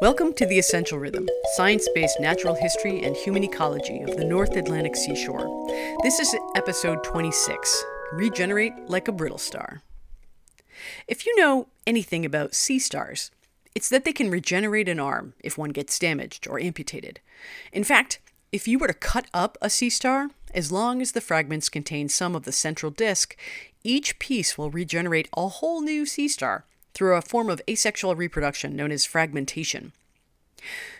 Welcome to The Essential Rhythm, science based natural history and human ecology of the North Atlantic seashore. This is episode 26 Regenerate Like a Brittle Star. If you know anything about sea stars, it's that they can regenerate an arm if one gets damaged or amputated. In fact, if you were to cut up a sea star, as long as the fragments contain some of the central disk, each piece will regenerate a whole new sea star through a form of asexual reproduction known as fragmentation.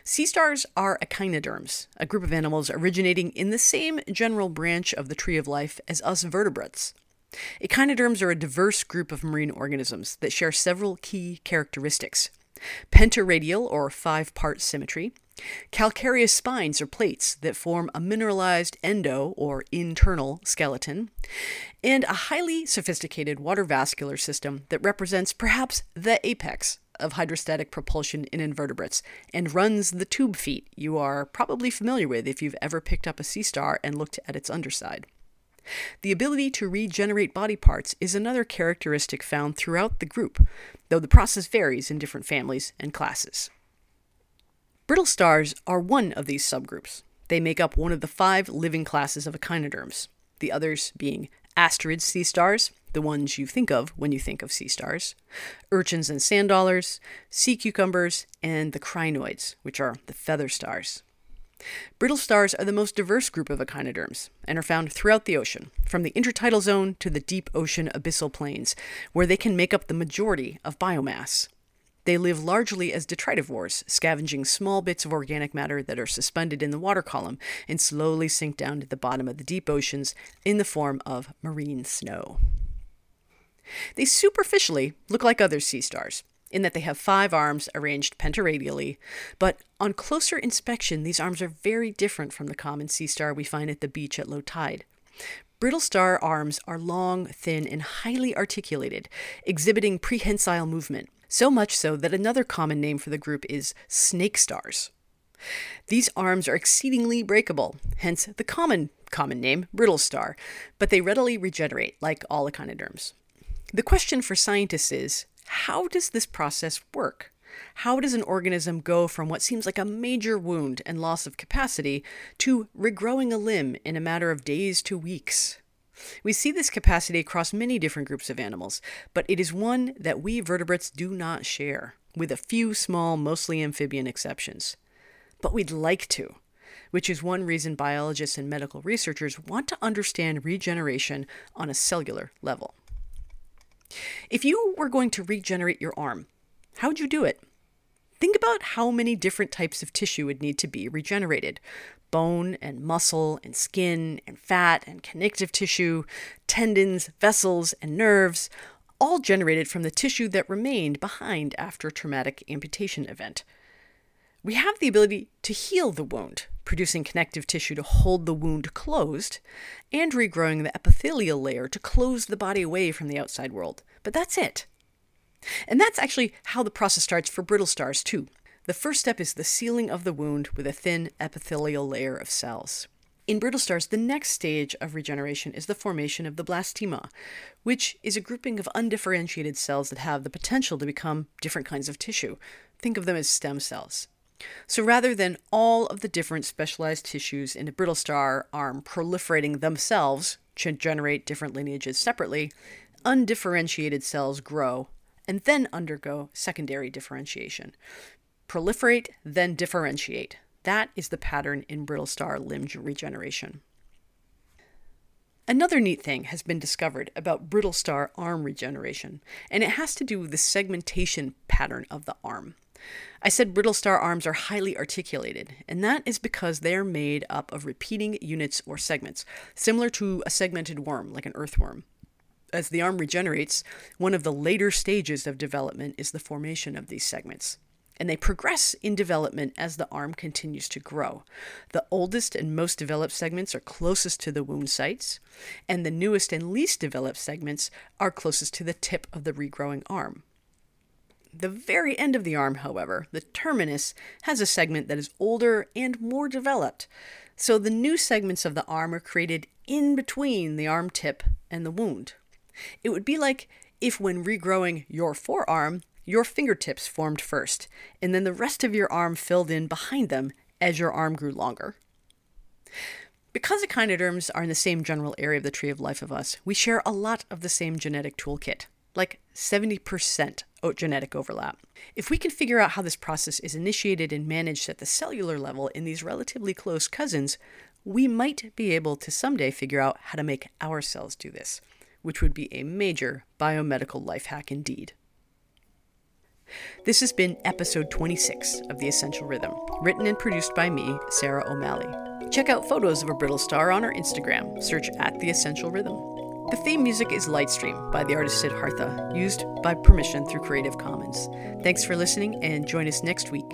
Sea stars are echinoderms, a group of animals originating in the same general branch of the tree of life as us vertebrates. Echinoderms are a diverse group of marine organisms that share several key characteristics pentaradial or five part symmetry, calcareous spines or plates that form a mineralized endo or internal skeleton, and a highly sophisticated water vascular system that represents perhaps the apex of hydrostatic propulsion in invertebrates and runs the tube feet you are probably familiar with if you've ever picked up a sea star and looked at its underside. The ability to regenerate body parts is another characteristic found throughout the group, though the process varies in different families and classes. Brittle stars are one of these subgroups. They make up one of the five living classes of echinoderms, the others being asteroid sea stars, the ones you think of when you think of sea stars, urchins and sand dollars, sea cucumbers, and the crinoids, which are the feather stars. Brittle stars are the most diverse group of echinoderms and are found throughout the ocean, from the intertidal zone to the deep ocean abyssal plains, where they can make up the majority of biomass. They live largely as detritivores, scavenging small bits of organic matter that are suspended in the water column and slowly sink down to the bottom of the deep oceans in the form of marine snow. They superficially look like other sea stars, in that they have five arms arranged pentaradially, but on closer inspection, these arms are very different from the common sea star we find at the beach at low tide. Brittle star arms are long, thin, and highly articulated, exhibiting prehensile movement, so much so that another common name for the group is snake stars. These arms are exceedingly breakable, hence the common common name, brittle star, but they readily regenerate like all echinoderms. The question for scientists is how does this process work? How does an organism go from what seems like a major wound and loss of capacity to regrowing a limb in a matter of days to weeks? We see this capacity across many different groups of animals, but it is one that we vertebrates do not share, with a few small, mostly amphibian exceptions. But we'd like to, which is one reason biologists and medical researchers want to understand regeneration on a cellular level. If you were going to regenerate your arm, how would you do it? Think about how many different types of tissue would need to be regenerated bone and muscle and skin and fat and connective tissue, tendons, vessels, and nerves, all generated from the tissue that remained behind after a traumatic amputation event. We have the ability to heal the wound, producing connective tissue to hold the wound closed, and regrowing the epithelial layer to close the body away from the outside world. But that's it. And that's actually how the process starts for brittle stars, too. The first step is the sealing of the wound with a thin epithelial layer of cells. In brittle stars, the next stage of regeneration is the formation of the blastema, which is a grouping of undifferentiated cells that have the potential to become different kinds of tissue. Think of them as stem cells. So rather than all of the different specialized tissues in a brittle star arm proliferating themselves to generate different lineages separately, undifferentiated cells grow and then undergo secondary differentiation. Proliferate, then differentiate. That is the pattern in brittle star limb regeneration. Another neat thing has been discovered about brittle star arm regeneration, and it has to do with the segmentation pattern of the arm. I said brittle star arms are highly articulated, and that is because they are made up of repeating units or segments, similar to a segmented worm, like an earthworm. As the arm regenerates, one of the later stages of development is the formation of these segments. And they progress in development as the arm continues to grow. The oldest and most developed segments are closest to the wound sites, and the newest and least developed segments are closest to the tip of the regrowing arm. The very end of the arm, however, the terminus, has a segment that is older and more developed. So the new segments of the arm are created in between the arm tip and the wound. It would be like if, when regrowing your forearm, your fingertips formed first, and then the rest of your arm filled in behind them as your arm grew longer. Because echinoderms are in the same general area of the tree of life of us, we share a lot of the same genetic toolkit, like 70% genetic overlap. If we can figure out how this process is initiated and managed at the cellular level in these relatively close cousins, we might be able to someday figure out how to make our cells do this, which would be a major biomedical life hack indeed. This has been episode 26 of The Essential Rhythm, written and produced by me, Sarah O'Malley. Check out photos of a brittle star on our Instagram. Search at The Essential Rhythm. The theme music is Lightstream by the artist Siddhartha, used by permission through Creative Commons. Thanks for listening and join us next week